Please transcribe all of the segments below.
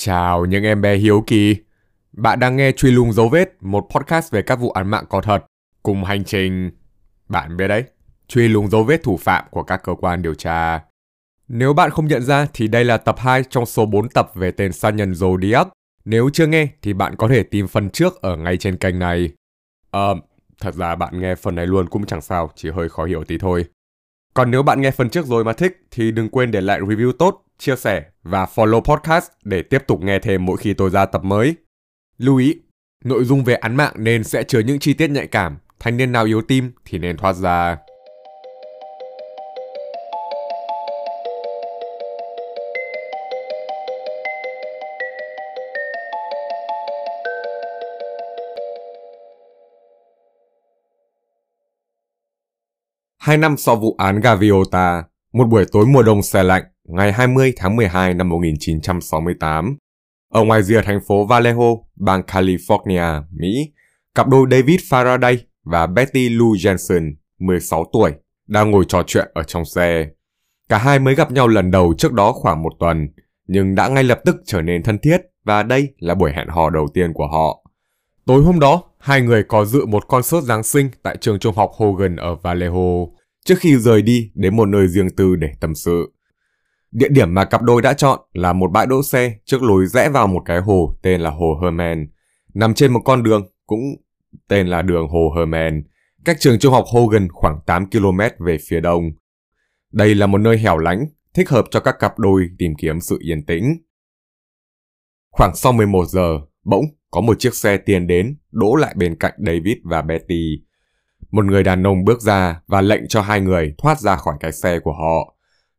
Chào những em bé hiếu kỳ. Bạn đang nghe Truy lùng dấu vết, một podcast về các vụ án mạng có thật, cùng hành trình... Bạn biết đấy, truy lùng dấu vết thủ phạm của các cơ quan điều tra. Nếu bạn không nhận ra thì đây là tập 2 trong số 4 tập về tên sát nhân Zodiac. Nếu chưa nghe thì bạn có thể tìm phần trước ở ngay trên kênh này. Ờ, thật ra bạn nghe phần này luôn cũng chẳng sao, chỉ hơi khó hiểu tí thôi. Còn nếu bạn nghe phần trước rồi mà thích thì đừng quên để lại review tốt, chia sẻ và follow podcast để tiếp tục nghe thêm mỗi khi tôi ra tập mới. Lưu ý, nội dung về án mạng nên sẽ chứa những chi tiết nhạy cảm, thanh niên nào yếu tim thì nên thoát ra. Hai năm sau vụ án Gaviota, một buổi tối mùa đông xe lạnh, ngày 20 tháng 12 năm 1968, ở ngoài rìa thành phố Vallejo, bang California, Mỹ, cặp đôi David Faraday và Betty Lou Jensen, 16 tuổi, đang ngồi trò chuyện ở trong xe. Cả hai mới gặp nhau lần đầu trước đó khoảng một tuần, nhưng đã ngay lập tức trở nên thân thiết và đây là buổi hẹn hò đầu tiên của họ. Tối hôm đó, hai người có dự một concert Giáng sinh tại trường trung học Hogan ở Vallejo trước khi rời đi đến một nơi riêng tư để tâm sự. Địa điểm mà cặp đôi đã chọn là một bãi đỗ xe trước lối rẽ vào một cái hồ tên là Hồ Herman, nằm trên một con đường cũng tên là đường Hồ Herman, cách trường trung học Hogan khoảng 8 km về phía đông. Đây là một nơi hẻo lánh, thích hợp cho các cặp đôi tìm kiếm sự yên tĩnh. Khoảng sau 11 giờ, bỗng có một chiếc xe tiền đến, đỗ lại bên cạnh David và Betty. Một người đàn ông bước ra và lệnh cho hai người thoát ra khỏi cái xe của họ.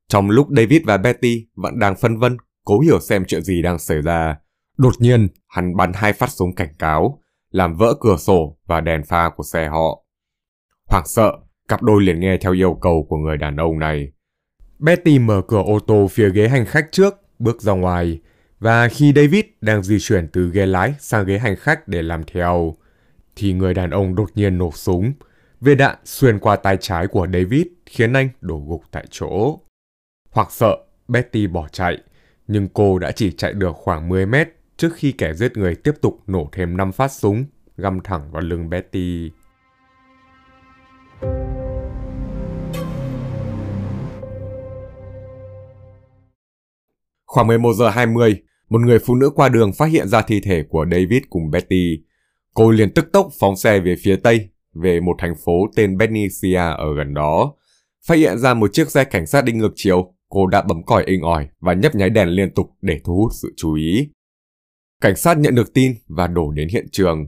Trong lúc David và Betty vẫn đang phân vân, cố hiểu xem chuyện gì đang xảy ra, đột nhiên hắn bắn hai phát súng cảnh cáo, làm vỡ cửa sổ và đèn pha của xe họ. Hoảng sợ, cặp đôi liền nghe theo yêu cầu của người đàn ông này. Betty mở cửa ô tô phía ghế hành khách trước, bước ra ngoài, và khi David đang di chuyển từ ghế lái sang ghế hành khách để làm theo, thì người đàn ông đột nhiên nổ súng. Viên đạn xuyên qua tay trái của David khiến anh đổ gục tại chỗ. Hoặc sợ, Betty bỏ chạy, nhưng cô đã chỉ chạy được khoảng 10 mét trước khi kẻ giết người tiếp tục nổ thêm 5 phát súng, găm thẳng vào lưng Betty. Khoảng 11 giờ 20, một người phụ nữ qua đường phát hiện ra thi thể của David cùng Betty. Cô liền tức tốc phóng xe về phía tây, về một thành phố tên Benicia ở gần đó. Phát hiện ra một chiếc xe cảnh sát đi ngược chiều, cô đã bấm còi inh ỏi và nhấp nháy đèn liên tục để thu hút sự chú ý. Cảnh sát nhận được tin và đổ đến hiện trường.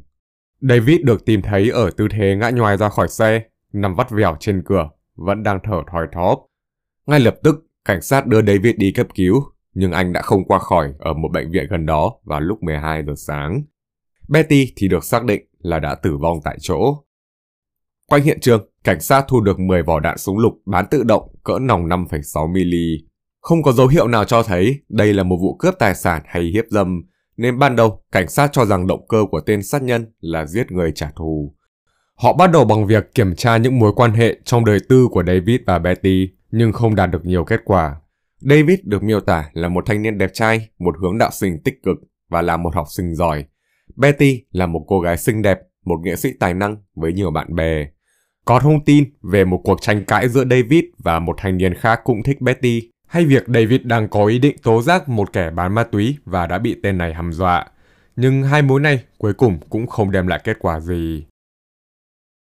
David được tìm thấy ở tư thế ngã nhoài ra khỏi xe, nằm vắt vẻo trên cửa, vẫn đang thở thòi thóp. Ngay lập tức, cảnh sát đưa David đi cấp cứu, nhưng anh đã không qua khỏi ở một bệnh viện gần đó vào lúc 12 giờ sáng. Betty thì được xác định là đã tử vong tại chỗ. Quanh hiện trường, cảnh sát thu được 10 vỏ đạn súng lục bán tự động cỡ nòng 5,6mm. Không có dấu hiệu nào cho thấy đây là một vụ cướp tài sản hay hiếp dâm, nên ban đầu cảnh sát cho rằng động cơ của tên sát nhân là giết người trả thù. Họ bắt đầu bằng việc kiểm tra những mối quan hệ trong đời tư của David và Betty, nhưng không đạt được nhiều kết quả. David được miêu tả là một thanh niên đẹp trai, một hướng đạo sinh tích cực và là một học sinh giỏi. Betty là một cô gái xinh đẹp, một nghệ sĩ tài năng với nhiều bạn bè. Có thông tin về một cuộc tranh cãi giữa David và một thanh niên khác cũng thích Betty, hay việc David đang có ý định tố giác một kẻ bán ma túy và đã bị tên này hăm dọa. Nhưng hai mối này cuối cùng cũng không đem lại kết quả gì.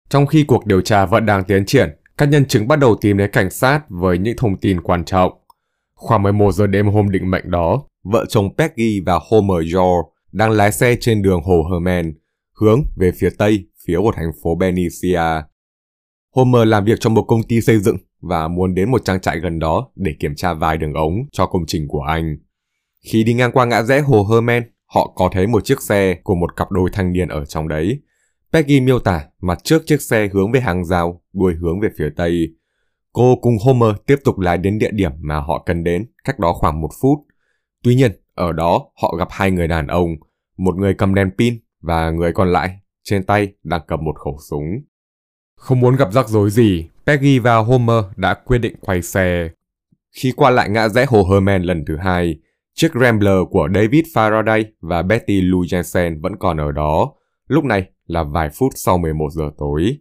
Trong khi cuộc điều tra vẫn đang tiến triển, các nhân chứng bắt đầu tìm đến cảnh sát với những thông tin quan trọng. Khoảng 11 giờ đêm hôm định mệnh đó, vợ chồng Peggy và Homer George đang lái xe trên đường Hồ Herman, hướng về phía tây, phía của thành phố Benicia. Homer làm việc trong một công ty xây dựng và muốn đến một trang trại gần đó để kiểm tra vài đường ống cho công trình của anh. Khi đi ngang qua ngã rẽ Hồ Herman, họ có thấy một chiếc xe của một cặp đôi thanh niên ở trong đấy. Peggy miêu tả mặt trước chiếc xe hướng về hàng rào, đuôi hướng về phía tây. Cô cùng Homer tiếp tục lái đến địa điểm mà họ cần đến, cách đó khoảng một phút. Tuy nhiên, ở đó họ gặp hai người đàn ông, một người cầm đèn pin và người còn lại trên tay đang cầm một khẩu súng. Không muốn gặp rắc rối gì, Peggy và Homer đã quyết định quay xe. Khi qua lại ngã rẽ hồ Herman lần thứ hai, Chiếc Rambler của David Faraday và Betty Lou Jensen vẫn còn ở đó, lúc này là vài phút sau 11 giờ tối.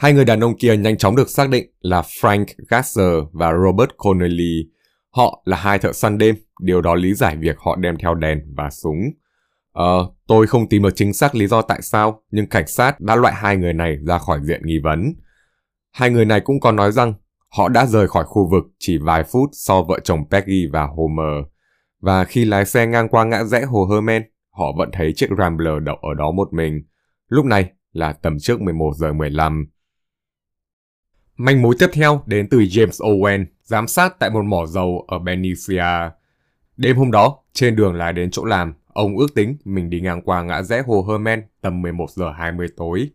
Hai người đàn ông kia nhanh chóng được xác định là Frank Gasser và Robert Connelly. Họ là hai thợ săn đêm, điều đó lý giải việc họ đem theo đèn và súng. Ờ, tôi không tìm được chính xác lý do tại sao, nhưng cảnh sát đã loại hai người này ra khỏi diện nghi vấn. Hai người này cũng còn nói rằng họ đã rời khỏi khu vực chỉ vài phút sau vợ chồng Peggy và Homer. Và khi lái xe ngang qua ngã rẽ hồ Herman, họ vẫn thấy chiếc Rambler đậu ở đó một mình. Lúc này là tầm trước 11 giờ 15. Manh mối tiếp theo đến từ James Owen, giám sát tại một mỏ dầu ở Benicia. Đêm hôm đó, trên đường lái đến chỗ làm, ông ước tính mình đi ngang qua ngã rẽ hồ Herman tầm 11 giờ 20 tối.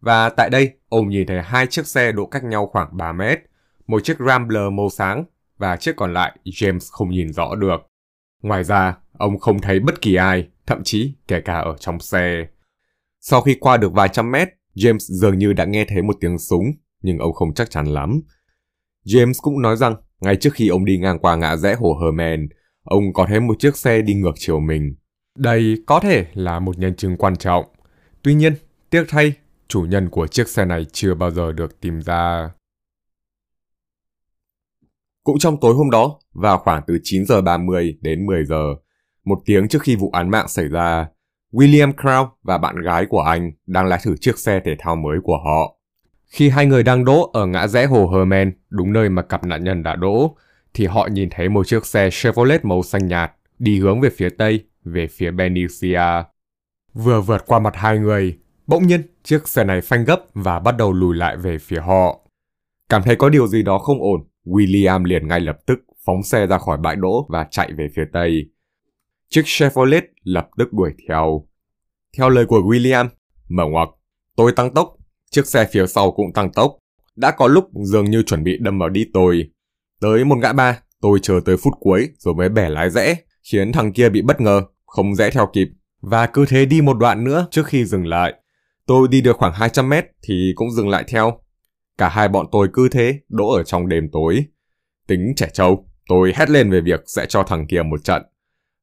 Và tại đây, ông nhìn thấy hai chiếc xe đỗ cách nhau khoảng 3 mét, một chiếc Rambler màu sáng và chiếc còn lại James không nhìn rõ được. Ngoài ra, ông không thấy bất kỳ ai, thậm chí kể cả ở trong xe. Sau khi qua được vài trăm mét, James dường như đã nghe thấy một tiếng súng nhưng ông không chắc chắn lắm. James cũng nói rằng, ngay trước khi ông đi ngang qua ngã rẽ hồ Herman, ông có thấy một chiếc xe đi ngược chiều mình. Đây có thể là một nhân chứng quan trọng. Tuy nhiên, tiếc thay, chủ nhân của chiếc xe này chưa bao giờ được tìm ra. Cũng trong tối hôm đó, vào khoảng từ 9 giờ 30 đến 10 giờ, một tiếng trước khi vụ án mạng xảy ra, William Crown và bạn gái của anh đang lái thử chiếc xe thể thao mới của họ. Khi hai người đang đỗ ở ngã rẽ hồ Herman, đúng nơi mà cặp nạn nhân đã đỗ, thì họ nhìn thấy một chiếc xe Chevrolet màu xanh nhạt đi hướng về phía tây, về phía Benicia. Vừa vượt qua mặt hai người, bỗng nhiên chiếc xe này phanh gấp và bắt đầu lùi lại về phía họ. Cảm thấy có điều gì đó không ổn, William liền ngay lập tức phóng xe ra khỏi bãi đỗ và chạy về phía tây. Chiếc Chevrolet lập tức đuổi theo. Theo lời của William, mở ngoặc, tôi tăng tốc Chiếc xe phía sau cũng tăng tốc. Đã có lúc dường như chuẩn bị đâm vào đi tôi. Tới một ngã ba, tôi chờ tới phút cuối rồi mới bẻ lái rẽ, khiến thằng kia bị bất ngờ, không rẽ theo kịp. Và cứ thế đi một đoạn nữa trước khi dừng lại. Tôi đi được khoảng 200 mét thì cũng dừng lại theo. Cả hai bọn tôi cứ thế, đỗ ở trong đêm tối. Tính trẻ trâu, tôi hét lên về việc sẽ cho thằng kia một trận.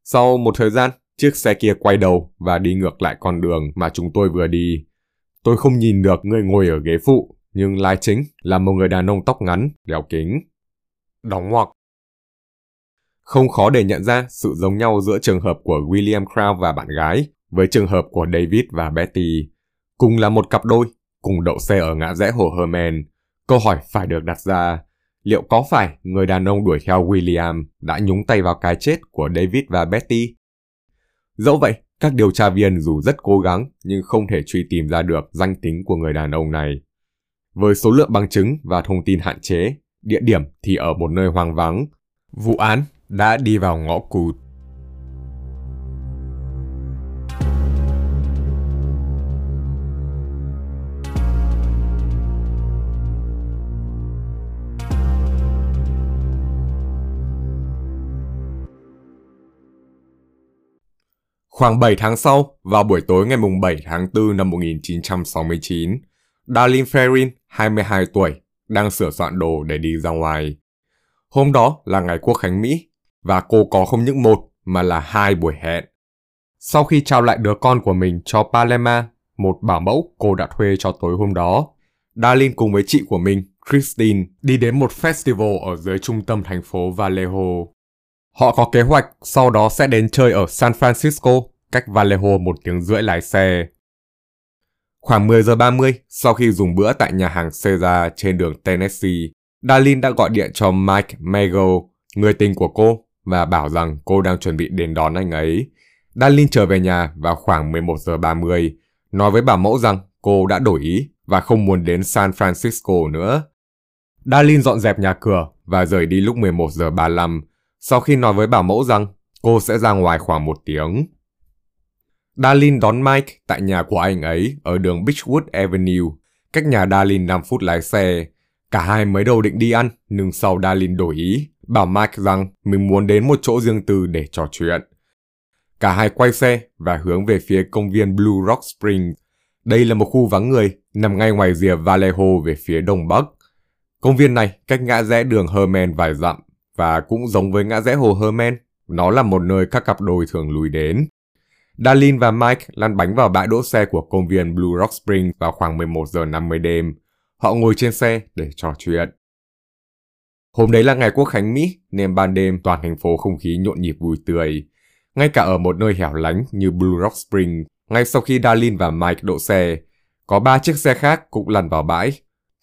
Sau một thời gian, chiếc xe kia quay đầu và đi ngược lại con đường mà chúng tôi vừa đi. Tôi không nhìn được người ngồi ở ghế phụ, nhưng lái chính là một người đàn ông tóc ngắn, đeo kính. Đóng ngoặc. Không khó để nhận ra sự giống nhau giữa trường hợp của William Crown và bạn gái với trường hợp của David và Betty. Cùng là một cặp đôi, cùng đậu xe ở ngã rẽ hồ Herman. Câu hỏi phải được đặt ra, liệu có phải người đàn ông đuổi theo William đã nhúng tay vào cái chết của David và Betty? Dẫu vậy, các điều tra viên dù rất cố gắng nhưng không thể truy tìm ra được danh tính của người đàn ông này. Với số lượng bằng chứng và thông tin hạn chế, địa điểm thì ở một nơi hoang vắng, vụ án đã đi vào ngõ cụt. Khoảng 7 tháng sau, vào buổi tối ngày 7 tháng 4 năm 1969, Darlene Ferrin, 22 tuổi, đang sửa soạn đồ để đi ra ngoài. Hôm đó là ngày quốc khánh Mỹ, và cô có không những một mà là hai buổi hẹn. Sau khi trao lại đứa con của mình cho Palema, một bảo mẫu cô đã thuê cho tối hôm đó, Darlene cùng với chị của mình, Christine, đi đến một festival ở dưới trung tâm thành phố Vallejo. Họ có kế hoạch sau đó sẽ đến chơi ở San Francisco, cách Vallejo một tiếng rưỡi lái xe. Khoảng 10 giờ 30, sau khi dùng bữa tại nhà hàng Caesar trên đường Tennessee, Darlene đã gọi điện cho Mike Mago, người tình của cô, và bảo rằng cô đang chuẩn bị đến đón anh ấy. Darlene trở về nhà vào khoảng 11 giờ 30, nói với bà mẫu rằng cô đã đổi ý và không muốn đến San Francisco nữa. Darlene dọn dẹp nhà cửa và rời đi lúc 11 giờ 35, sau khi nói với bảo mẫu rằng cô sẽ ra ngoài khoảng một tiếng. Darlin đón Mike tại nhà của anh ấy ở đường Beachwood Avenue, cách nhà Darlin 5 phút lái xe. Cả hai mới đầu định đi ăn, nhưng sau Darlin đổi ý, bảo Mike rằng mình muốn đến một chỗ riêng tư để trò chuyện. Cả hai quay xe và hướng về phía công viên Blue Rock Springs. Đây là một khu vắng người, nằm ngay ngoài rìa Vallejo về phía đông bắc. Công viên này cách ngã rẽ đường Herman vài dặm và cũng giống với ngã rẽ hồ Herman, nó là một nơi các cặp đôi thường lùi đến. Darlene và Mike lăn bánh vào bãi đỗ xe của công viên Blue Rock Spring vào khoảng 11 giờ 50 đêm. Họ ngồi trên xe để trò chuyện. Hôm đấy là ngày quốc khánh Mỹ, nên ban đêm toàn thành phố không khí nhộn nhịp vui tươi. Ngay cả ở một nơi hẻo lánh như Blue Rock Spring, ngay sau khi Darlene và Mike đỗ xe, có ba chiếc xe khác cũng lăn vào bãi.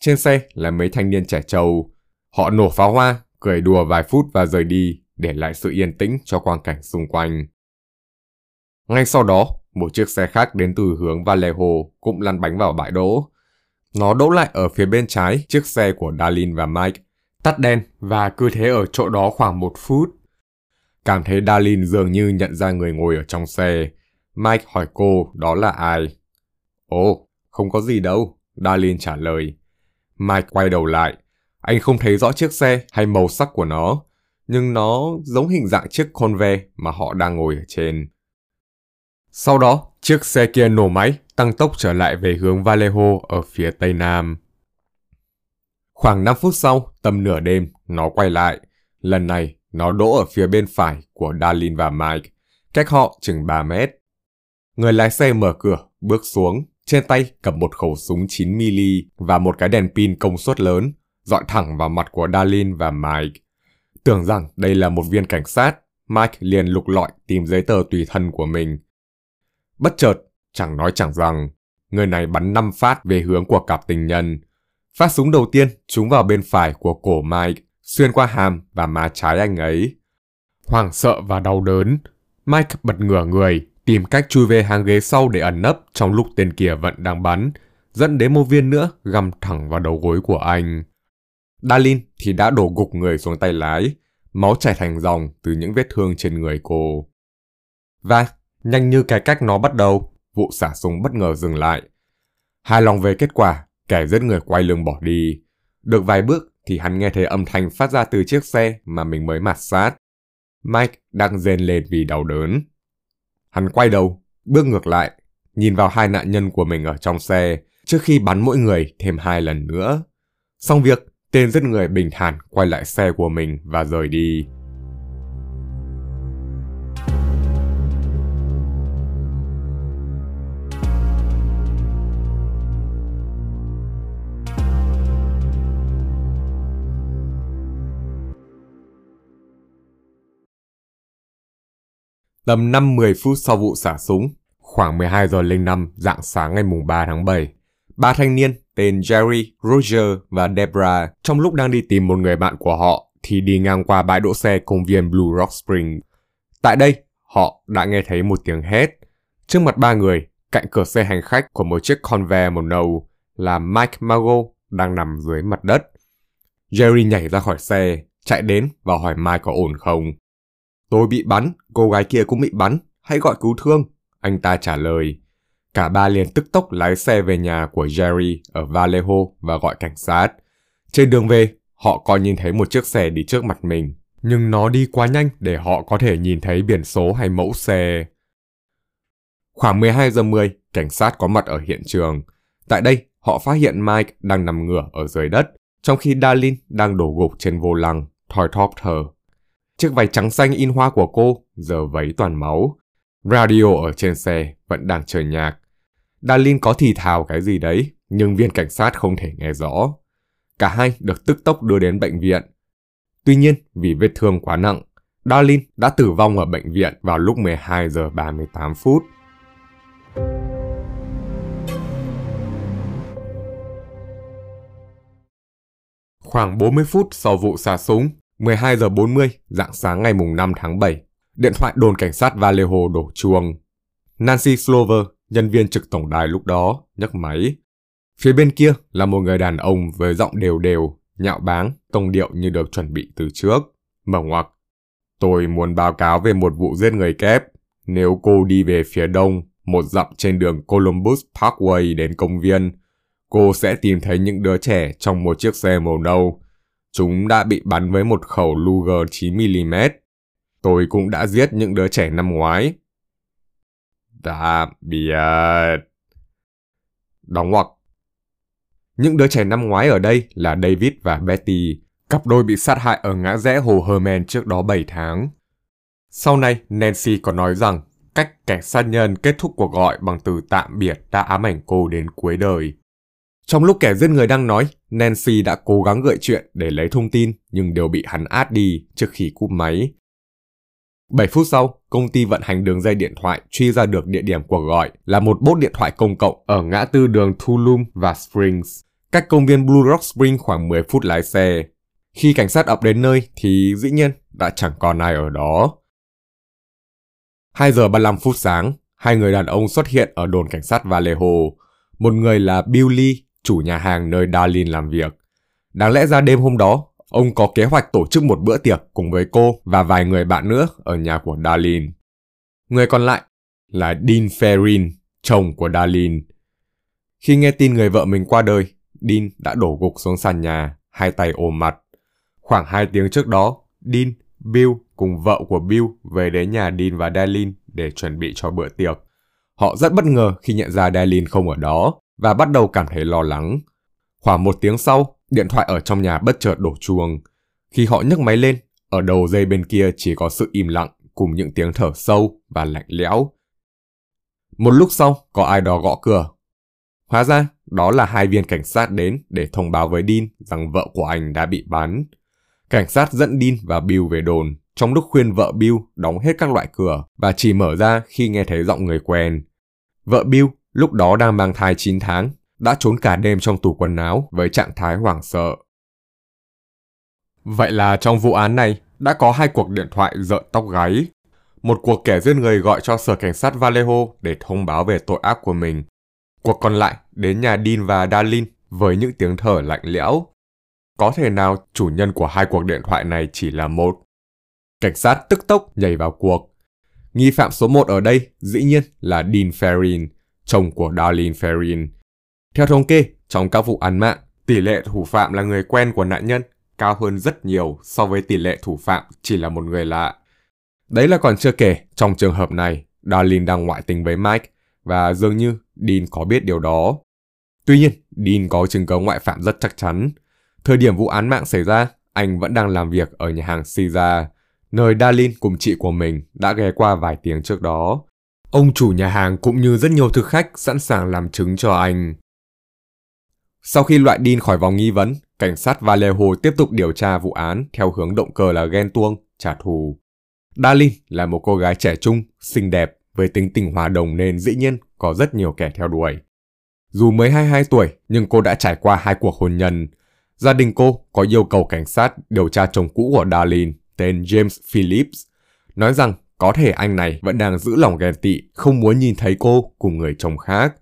Trên xe là mấy thanh niên trẻ trâu. Họ nổ pháo hoa, cười đùa vài phút và rời đi, để lại sự yên tĩnh cho quang cảnh xung quanh. Ngay sau đó, một chiếc xe khác đến từ hướng Vallejo cũng lăn bánh vào bãi đỗ. Nó đỗ lại ở phía bên trái chiếc xe của Darlene và Mike, tắt đèn và cứ thế ở chỗ đó khoảng một phút. Cảm thấy Darlene dường như nhận ra người ngồi ở trong xe. Mike hỏi cô đó là ai. Ồ, không có gì đâu, Darlene trả lời. Mike quay đầu lại. Anh không thấy rõ chiếc xe hay màu sắc của nó, nhưng nó giống hình dạng chiếc Conve mà họ đang ngồi ở trên. Sau đó, chiếc xe kia nổ máy, tăng tốc trở lại về hướng Vallejo ở phía tây nam. Khoảng 5 phút sau, tầm nửa đêm, nó quay lại. Lần này, nó đỗ ở phía bên phải của Darlene và Mike, cách họ chừng 3 mét. Người lái xe mở cửa, bước xuống, trên tay cầm một khẩu súng 9mm và một cái đèn pin công suất lớn, dọi thẳng vào mặt của Darlene và Mike. Tưởng rằng đây là một viên cảnh sát, Mike liền lục lọi tìm giấy tờ tùy thân của mình. Bất chợt, chẳng nói chẳng rằng, người này bắn 5 phát về hướng của cặp tình nhân. Phát súng đầu tiên trúng vào bên phải của cổ Mike, xuyên qua hàm và má trái anh ấy. Hoảng sợ và đau đớn, Mike bật ngửa người, tìm cách chui về hàng ghế sau để ẩn nấp trong lúc tên kia vẫn đang bắn, dẫn đến một viên nữa găm thẳng vào đầu gối của anh. Dalin thì đã đổ gục người xuống tay lái, máu chảy thành dòng từ những vết thương trên người cô. Và, nhanh như cái cách nó bắt đầu, vụ xả súng bất ngờ dừng lại. Hài lòng về kết quả, kẻ giết người quay lưng bỏ đi. Được vài bước thì hắn nghe thấy âm thanh phát ra từ chiếc xe mà mình mới mạt sát. Mike đang rên lên vì đau đớn. Hắn quay đầu, bước ngược lại, nhìn vào hai nạn nhân của mình ở trong xe trước khi bắn mỗi người thêm hai lần nữa. Xong việc, tên giết người bình thản quay lại xe của mình và rời đi. Tầm 5-10 phút sau vụ xả súng, khoảng 12 giờ 05 dạng sáng ngày mùng 3 tháng 7, ba thanh niên tên Jerry, Roger và Debra trong lúc đang đi tìm một người bạn của họ thì đi ngang qua bãi đỗ xe công viên Blue Rock Spring. Tại đây, họ đã nghe thấy một tiếng hét. Trước mặt ba người, cạnh cửa xe hành khách của một chiếc Convair màu nâu là Mike Mago đang nằm dưới mặt đất. Jerry nhảy ra khỏi xe, chạy đến và hỏi Mike có ổn không. Tôi bị bắn, cô gái kia cũng bị bắn, hãy gọi cứu thương. Anh ta trả lời. Cả ba liền tức tốc lái xe về nhà của Jerry ở Vallejo và gọi cảnh sát. Trên đường về, họ còn nhìn thấy một chiếc xe đi trước mặt mình, nhưng nó đi quá nhanh để họ có thể nhìn thấy biển số hay mẫu xe. Khoảng 12 giờ 10, cảnh sát có mặt ở hiện trường. Tại đây, họ phát hiện Mike đang nằm ngửa ở dưới đất, trong khi Darlene đang đổ gục trên vô lăng, thoi thóp thở. Chiếc váy trắng xanh in hoa của cô giờ vấy toàn máu. Radio ở trên xe vẫn đang chơi nhạc. Dalin có thì thào cái gì đấy, nhưng viên cảnh sát không thể nghe rõ. Cả hai được tức tốc đưa đến bệnh viện. Tuy nhiên, vì vết thương quá nặng, Darlin đã tử vong ở bệnh viện vào lúc 12 giờ 38 phút. Khoảng 40 phút sau vụ xả súng, 12 giờ 40, dạng sáng ngày mùng 5 tháng 7, điện thoại đồn cảnh sát Vallejo đổ chuông. Nancy Slover, nhân viên trực tổng đài lúc đó, nhấc máy. Phía bên kia là một người đàn ông với giọng đều đều, nhạo báng, tông điệu như được chuẩn bị từ trước. Mở ngoặc. Tôi muốn báo cáo về một vụ giết người kép. Nếu cô đi về phía đông, một dặm trên đường Columbus Parkway đến công viên, cô sẽ tìm thấy những đứa trẻ trong một chiếc xe màu nâu Chúng đã bị bắn với một khẩu Luger 9mm. Tôi cũng đã giết những đứa trẻ năm ngoái. Dạ, tạm biệt. Ờ, đóng ngoặc. Những đứa trẻ năm ngoái ở đây là David và Betty, cặp đôi bị sát hại ở ngã rẽ hồ Herman trước đó 7 tháng. Sau này, Nancy có nói rằng cách kẻ sát nhân kết thúc cuộc gọi bằng từ tạm biệt đã ám ảnh cô đến cuối đời. Trong lúc kẻ giết người đang nói, Nancy đã cố gắng gợi chuyện để lấy thông tin nhưng đều bị hắn át đi trước khi cúp máy. 7 phút sau, công ty vận hành đường dây điện thoại truy ra được địa điểm cuộc gọi là một bốt điện thoại công cộng ở ngã tư đường Tulum và Springs, cách công viên Blue Rock Springs khoảng 10 phút lái xe. Khi cảnh sát ập đến nơi thì dĩ nhiên đã chẳng còn ai ở đó. 2 giờ 35 phút sáng, hai người đàn ông xuất hiện ở đồn cảnh sát Vallejo. Một người là Billy, chủ nhà hàng nơi Darlene làm việc. Đáng lẽ ra đêm hôm đó, ông có kế hoạch tổ chức một bữa tiệc cùng với cô và vài người bạn nữa ở nhà của Darlene. Người còn lại là Dean Ferrin, chồng của Darlene. Khi nghe tin người vợ mình qua đời, Dean đã đổ gục xuống sàn nhà, hai tay ôm mặt. Khoảng hai tiếng trước đó, Dean, Bill cùng vợ của Bill về đến nhà Dean và Darlene để chuẩn bị cho bữa tiệc. Họ rất bất ngờ khi nhận ra Darlene không ở đó và bắt đầu cảm thấy lo lắng. Khoảng một tiếng sau, điện thoại ở trong nhà bất chợt đổ chuông. Khi họ nhấc máy lên, ở đầu dây bên kia chỉ có sự im lặng cùng những tiếng thở sâu và lạnh lẽo. Một lúc sau, có ai đó gõ cửa. Hóa ra, đó là hai viên cảnh sát đến để thông báo với Dean rằng vợ của anh đã bị bắn. Cảnh sát dẫn Dean và Bill về đồn, trong lúc khuyên vợ Bill đóng hết các loại cửa và chỉ mở ra khi nghe thấy giọng người quen. Vợ Bill lúc đó đang mang thai 9 tháng, đã trốn cả đêm trong tủ quần áo với trạng thái hoảng sợ. Vậy là trong vụ án này đã có hai cuộc điện thoại rợn tóc gáy. Một cuộc kẻ giết người gọi cho sở cảnh sát Vallejo để thông báo về tội ác của mình. Cuộc còn lại đến nhà Dean và Darlene với những tiếng thở lạnh lẽo. Có thể nào chủ nhân của hai cuộc điện thoại này chỉ là một? Cảnh sát tức tốc nhảy vào cuộc. Nghi phạm số một ở đây dĩ nhiên là Dean Ferrin, chồng của Darlene Ferrin. Theo thống kê, trong các vụ án mạng, tỷ lệ thủ phạm là người quen của nạn nhân cao hơn rất nhiều so với tỷ lệ thủ phạm chỉ là một người lạ. Đấy là còn chưa kể, trong trường hợp này, Darlene đang ngoại tình với Mike và dường như Dean có biết điều đó. Tuy nhiên, Dean có chứng cứ ngoại phạm rất chắc chắn. Thời điểm vụ án mạng xảy ra, anh vẫn đang làm việc ở nhà hàng Caesar, nơi Darlene cùng chị của mình đã ghé qua vài tiếng trước đó. Ông chủ nhà hàng cũng như rất nhiều thực khách sẵn sàng làm chứng cho anh. Sau khi loại Dean khỏi vòng nghi vấn, cảnh sát Vallejo tiếp tục điều tra vụ án theo hướng động cơ là ghen tuông, trả thù. Darlene là một cô gái trẻ trung, xinh đẹp, với tính tình hòa đồng nên dĩ nhiên có rất nhiều kẻ theo đuổi. Dù mới 22 tuổi nhưng cô đã trải qua hai cuộc hôn nhân. Gia đình cô có yêu cầu cảnh sát điều tra chồng cũ của Darlene tên James Phillips, nói rằng có thể anh này vẫn đang giữ lòng ghen tị, không muốn nhìn thấy cô cùng người chồng khác.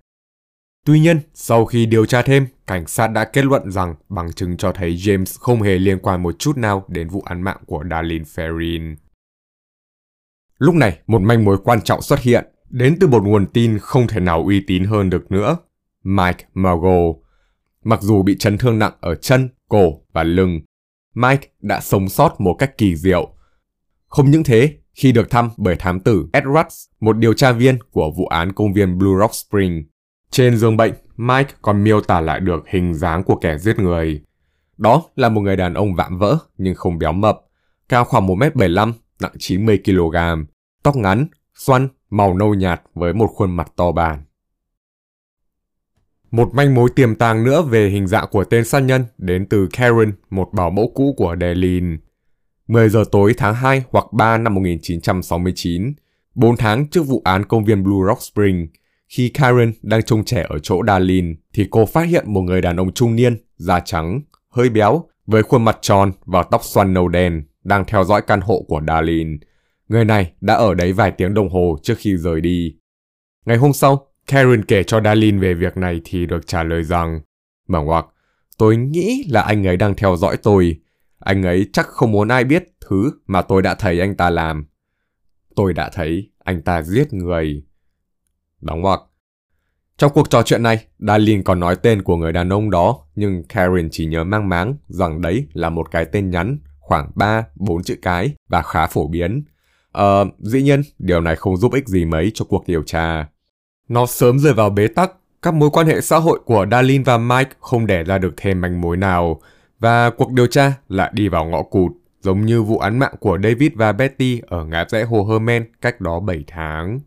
Tuy nhiên, sau khi điều tra thêm, cảnh sát đã kết luận rằng bằng chứng cho thấy James không hề liên quan một chút nào đến vụ án mạng của Darlene Ferrin. Lúc này, một manh mối quan trọng xuất hiện, đến từ một nguồn tin không thể nào uy tín hơn được nữa. Mike Margot. Mặc dù bị chấn thương nặng ở chân, cổ và lưng, Mike đã sống sót một cách kỳ diệu. Không những thế, khi được thăm bởi thám tử Edwards, một điều tra viên của vụ án công viên Blue Rock Spring, trên giường bệnh, Mike còn miêu tả lại được hình dáng của kẻ giết người. Đó là một người đàn ông vạm vỡ nhưng không béo mập, cao khoảng 1m75, nặng 90kg, tóc ngắn, xoăn, màu nâu nhạt với một khuôn mặt to bản. Một manh mối tiềm tàng nữa về hình dạng của tên sát nhân đến từ Karen, một bảo mẫu cũ của Delin. 10 giờ tối tháng 2 hoặc 3 năm 1969, 4 tháng trước vụ án công viên Blue Rock Spring, khi Karen đang trông trẻ ở chỗ Darlene, thì cô phát hiện một người đàn ông trung niên, da trắng, hơi béo, với khuôn mặt tròn và tóc xoăn nâu đen, đang theo dõi căn hộ của Darlene. Người này đã ở đấy vài tiếng đồng hồ trước khi rời đi. Ngày hôm sau, Karen kể cho Darlene về việc này thì được trả lời rằng Mở ngoặc, tôi nghĩ là anh ấy đang theo dõi tôi. Anh ấy chắc không muốn ai biết thứ mà tôi đã thấy anh ta làm. Tôi đã thấy anh ta giết người. Đóng ngoặc. Trong cuộc trò chuyện này, Darlene còn nói tên của người đàn ông đó, nhưng Karen chỉ nhớ mang máng rằng đấy là một cái tên nhắn, khoảng 3-4 chữ cái và khá phổ biến. Ờ, dĩ nhiên, điều này không giúp ích gì mấy cho cuộc điều tra. Nó sớm rơi vào bế tắc, các mối quan hệ xã hội của Darlene và Mike không đẻ ra được thêm manh mối nào, và cuộc điều tra lại đi vào ngõ cụt, giống như vụ án mạng của David và Betty ở ngã rẽ hồ Herman cách đó 7 tháng.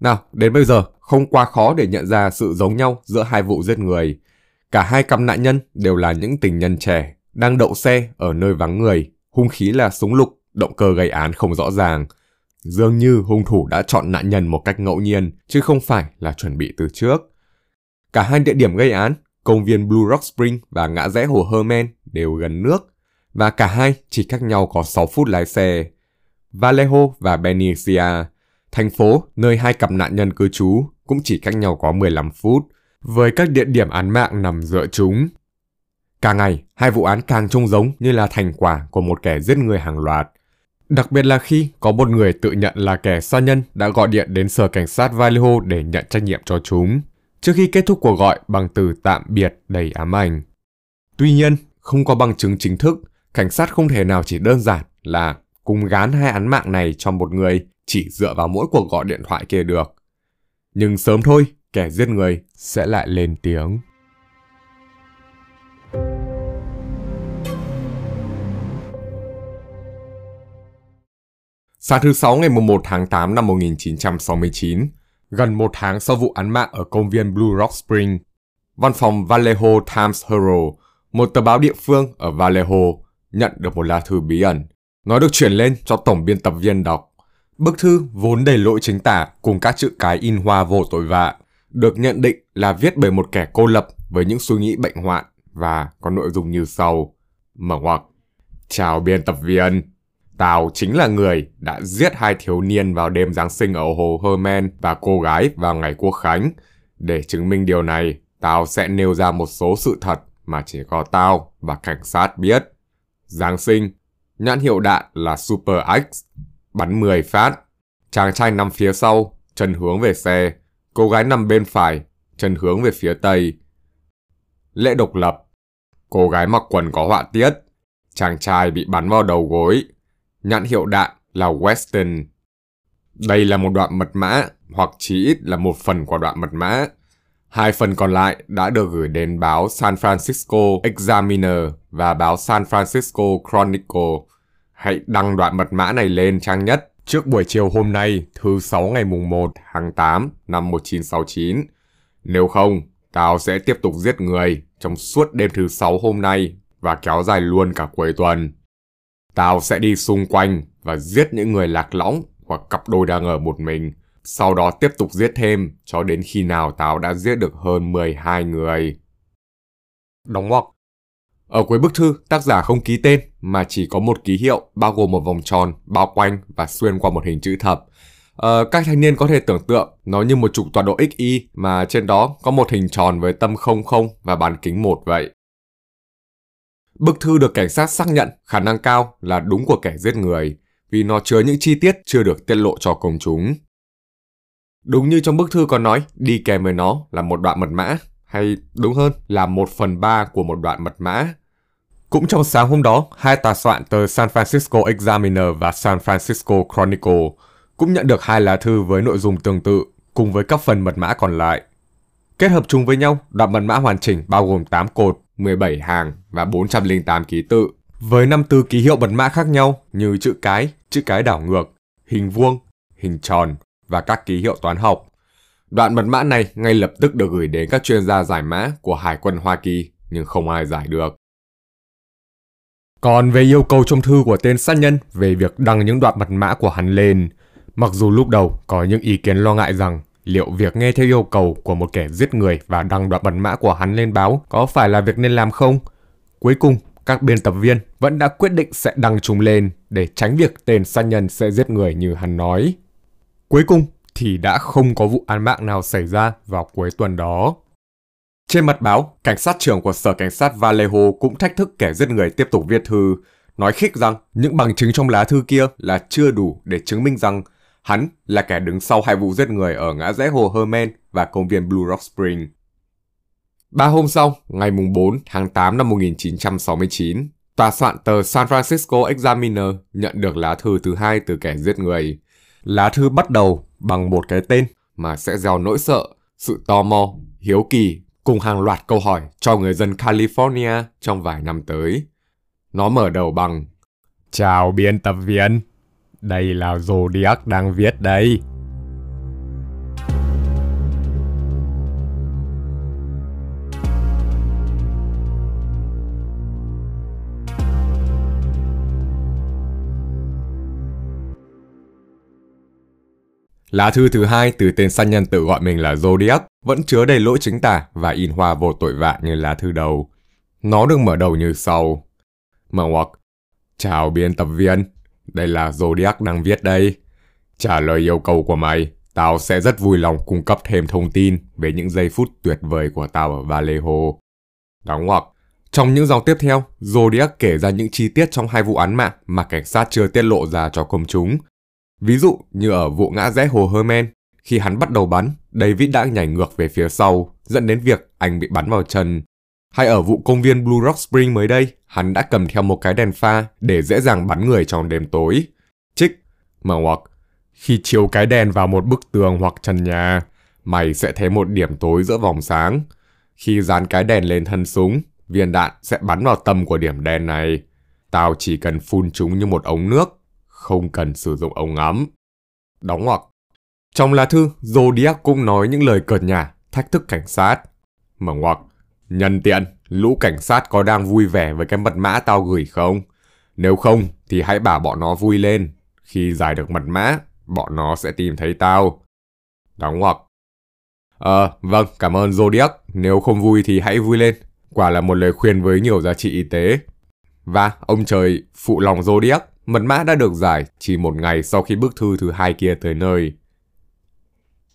Nào, đến bây giờ, không quá khó để nhận ra sự giống nhau giữa hai vụ giết người. Cả hai cặp nạn nhân đều là những tình nhân trẻ, đang đậu xe ở nơi vắng người, hung khí là súng lục, động cơ gây án không rõ ràng. Dường như hung thủ đã chọn nạn nhân một cách ngẫu nhiên, chứ không phải là chuẩn bị từ trước. Cả hai địa điểm gây án, công viên Blue Rock Spring và ngã rẽ hồ Herman đều gần nước, và cả hai chỉ cách nhau có 6 phút lái xe. Vallejo và Benicia, thành phố nơi hai cặp nạn nhân cư trú, cũng chỉ cách nhau có 15 phút, với các địa điểm án mạng nằm giữa chúng. Càng ngày, hai vụ án càng trông giống như là thành quả của một kẻ giết người hàng loạt. Đặc biệt là khi có một người tự nhận là kẻ sát nhân đã gọi điện đến sở cảnh sát Vallejo để nhận trách nhiệm cho chúng, trước khi kết thúc cuộc gọi bằng từ tạm biệt đầy ám ảnh. Tuy nhiên, không có bằng chứng chính thức, cảnh sát không thể nào chỉ đơn giản là cùng gán hai án mạng này cho một người chỉ dựa vào mỗi cuộc gọi điện thoại kia được. Nhưng sớm thôi, kẻ giết người sẽ lại lên tiếng. Sáng thứ Sáu ngày 1 tháng 8 năm 1969, gần một tháng sau vụ án mạng ở công viên Blue Rock Spring, văn phòng Vallejo Times Herald, một tờ báo địa phương ở Vallejo, nhận được một lá thư bí ẩn. Nó được chuyển lên cho tổng biên tập viên đọc. Bức thư vốn đầy lỗi chính tả cùng các chữ cái in hoa vô tội vạ, được nhận định là viết bởi một kẻ cô lập với những suy nghĩ bệnh hoạn và có nội dung như sau. Mở ngoặc. Chào biên tập viên. Tao chính là người đã giết hai thiếu niên vào đêm Giáng sinh ở hồ Herman và cô gái vào ngày Quốc Khánh. Để chứng minh điều này, tao sẽ nêu ra một số sự thật mà chỉ có tao và cảnh sát biết. Giáng sinh, nhãn hiệu đạn là Super X, bắn 10 phát. Chàng trai nằm phía sau, chân hướng về xe. Cô gái nằm bên phải, chân hướng về phía tây. Lễ độc lập, cô gái mặc quần có họa tiết. Chàng trai bị bắn vào đầu gối. Nhãn hiệu đạn là Weston. Đây là một đoạn mật mã, hoặc chỉ ít là một phần của đoạn mật mã. Hai phần còn lại đã được gửi đến báo San Francisco Examiner và báo San Francisco Chronicle. Hãy đăng đoạn mật mã này lên trang nhất trước buổi chiều hôm nay, thứ 6 ngày mùng 1 tháng 8 năm 1969. Nếu không, tao sẽ tiếp tục giết người trong suốt đêm thứ 6 hôm nay và kéo dài luôn cả cuối tuần. Tao sẽ đi xung quanh và giết những người lạc lõng hoặc cặp đôi đang ở một mình sau đó tiếp tục giết thêm cho đến khi nào tao đã giết được hơn 12 người. Đóng ngoặc Ở cuối bức thư, tác giả không ký tên mà chỉ có một ký hiệu bao gồm một vòng tròn, bao quanh và xuyên qua một hình chữ thập. Ờ, các thanh niên có thể tưởng tượng nó như một trục tọa độ XY mà trên đó có một hình tròn với tâm 00 và bán kính 1 vậy. Bức thư được cảnh sát xác nhận khả năng cao là đúng của kẻ giết người vì nó chứa những chi tiết chưa được tiết lộ cho công chúng. Đúng như trong bức thư có nói, đi kèm với nó là một đoạn mật mã, hay đúng hơn là một phần ba của một đoạn mật mã. Cũng trong sáng hôm đó, hai tòa soạn tờ San Francisco Examiner và San Francisco Chronicle cũng nhận được hai lá thư với nội dung tương tự, cùng với các phần mật mã còn lại. Kết hợp chung với nhau, đoạn mật mã hoàn chỉnh bao gồm 8 cột, 17 hàng và 408 ký tự, với năm từ ký hiệu mật mã khác nhau như chữ cái, chữ cái đảo ngược, hình vuông, hình tròn, và các ký hiệu toán học. Đoạn mật mã này ngay lập tức được gửi đến các chuyên gia giải mã của Hải quân Hoa Kỳ, nhưng không ai giải được. Còn về yêu cầu trong thư của tên sát nhân về việc đăng những đoạn mật mã của hắn lên, mặc dù lúc đầu có những ý kiến lo ngại rằng liệu việc nghe theo yêu cầu của một kẻ giết người và đăng đoạn mật mã của hắn lên báo có phải là việc nên làm không? Cuối cùng, các biên tập viên vẫn đã quyết định sẽ đăng chúng lên để tránh việc tên sát nhân sẽ giết người như hắn nói. Cuối cùng thì đã không có vụ án mạng nào xảy ra vào cuối tuần đó. Trên mặt báo, cảnh sát trưởng của sở cảnh sát Vallejo cũng thách thức kẻ giết người tiếp tục viết thư, nói khích rằng những bằng chứng trong lá thư kia là chưa đủ để chứng minh rằng hắn là kẻ đứng sau hai vụ giết người ở ngã rẽ hồ Herman và công viên Blue Rock Spring. Ba hôm sau, ngày 4 tháng 8 năm 1969, tòa soạn tờ San Francisco Examiner nhận được lá thư thứ hai từ kẻ giết người. Lá thư bắt đầu bằng một cái tên mà sẽ gieo nỗi sợ, sự tò mò, hiếu kỳ cùng hàng loạt câu hỏi cho người dân California trong vài năm tới. Nó mở đầu bằng Chào biên tập viên, đây là Zodiac đang viết đây. Lá thư thứ hai từ tên sát nhân tự gọi mình là Zodiac vẫn chứa đầy lỗi chính tả và in hoa vô tội vạ như lá thư đầu. Nó được mở đầu như sau. Mở ngoặc. Chào biên tập viên, đây là Zodiac đang viết đây. Trả lời yêu cầu của mày, tao sẽ rất vui lòng cung cấp thêm thông tin về những giây phút tuyệt vời của tao ở Vallejo. Đóng ngoặc. Trong những dòng tiếp theo, Zodiac kể ra những chi tiết trong hai vụ án mạng mà cảnh sát chưa tiết lộ ra cho công chúng Ví dụ như ở vụ ngã rẽ hồ Herman, khi hắn bắt đầu bắn, David đã nhảy ngược về phía sau, dẫn đến việc anh bị bắn vào chân. Hay ở vụ công viên Blue Rock Spring mới đây, hắn đã cầm theo một cái đèn pha để dễ dàng bắn người trong đêm tối. Trích, mà hoặc khi chiếu cái đèn vào một bức tường hoặc trần nhà, mày sẽ thấy một điểm tối giữa vòng sáng. Khi dán cái đèn lên thân súng, viên đạn sẽ bắn vào tâm của điểm đen này. Tao chỉ cần phun chúng như một ống nước không cần sử dụng ống ngắm. Đóng ngoặc. Trong lá thư, Zodiac cũng nói những lời cợt nhả, thách thức cảnh sát. Mở ngoặc. Nhân tiện, lũ cảnh sát có đang vui vẻ với cái mật mã tao gửi không? Nếu không, thì hãy bảo bọn nó vui lên. Khi giải được mật mã, bọn nó sẽ tìm thấy tao. Đóng ngoặc. Ờ, vâng, cảm ơn Zodiac. Nếu không vui thì hãy vui lên. Quả là một lời khuyên với nhiều giá trị y tế. Và ông trời phụ lòng Zodiac Mật mã đã được giải chỉ một ngày sau khi bức thư thứ hai kia tới nơi.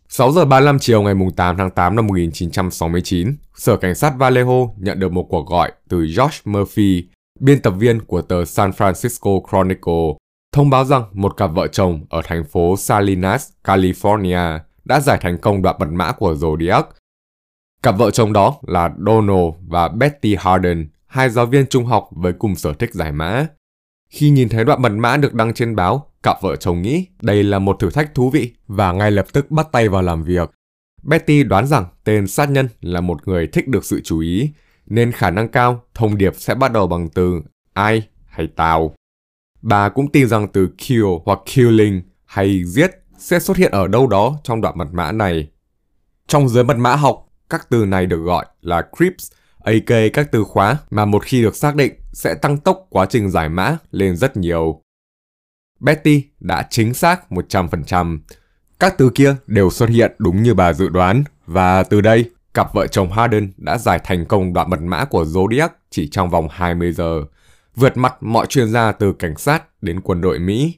6 giờ 35 chiều ngày 8 tháng 8 năm 1969, Sở Cảnh sát Vallejo nhận được một cuộc gọi từ George Murphy, biên tập viên của tờ San Francisco Chronicle, thông báo rằng một cặp vợ chồng ở thành phố Salinas, California đã giải thành công đoạn mật mã của Zodiac. Cặp vợ chồng đó là Donald và Betty Harden, hai giáo viên trung học với cùng sở thích giải mã. Khi nhìn thấy đoạn mật mã được đăng trên báo, cặp vợ chồng nghĩ đây là một thử thách thú vị và ngay lập tức bắt tay vào làm việc. Betty đoán rằng tên sát nhân là một người thích được sự chú ý, nên khả năng cao thông điệp sẽ bắt đầu bằng từ ai hay tao. Bà cũng tin rằng từ kill hoặc killing hay giết sẽ xuất hiện ở đâu đó trong đoạn mật mã này. Trong giới mật mã học, các từ này được gọi là crypts aka các từ khóa mà một khi được xác định sẽ tăng tốc quá trình giải mã lên rất nhiều. Betty đã chính xác 100%. Các từ kia đều xuất hiện đúng như bà dự đoán và từ đây, cặp vợ chồng Harden đã giải thành công đoạn mật mã của Zodiac chỉ trong vòng 20 giờ, vượt mặt mọi chuyên gia từ cảnh sát đến quân đội Mỹ.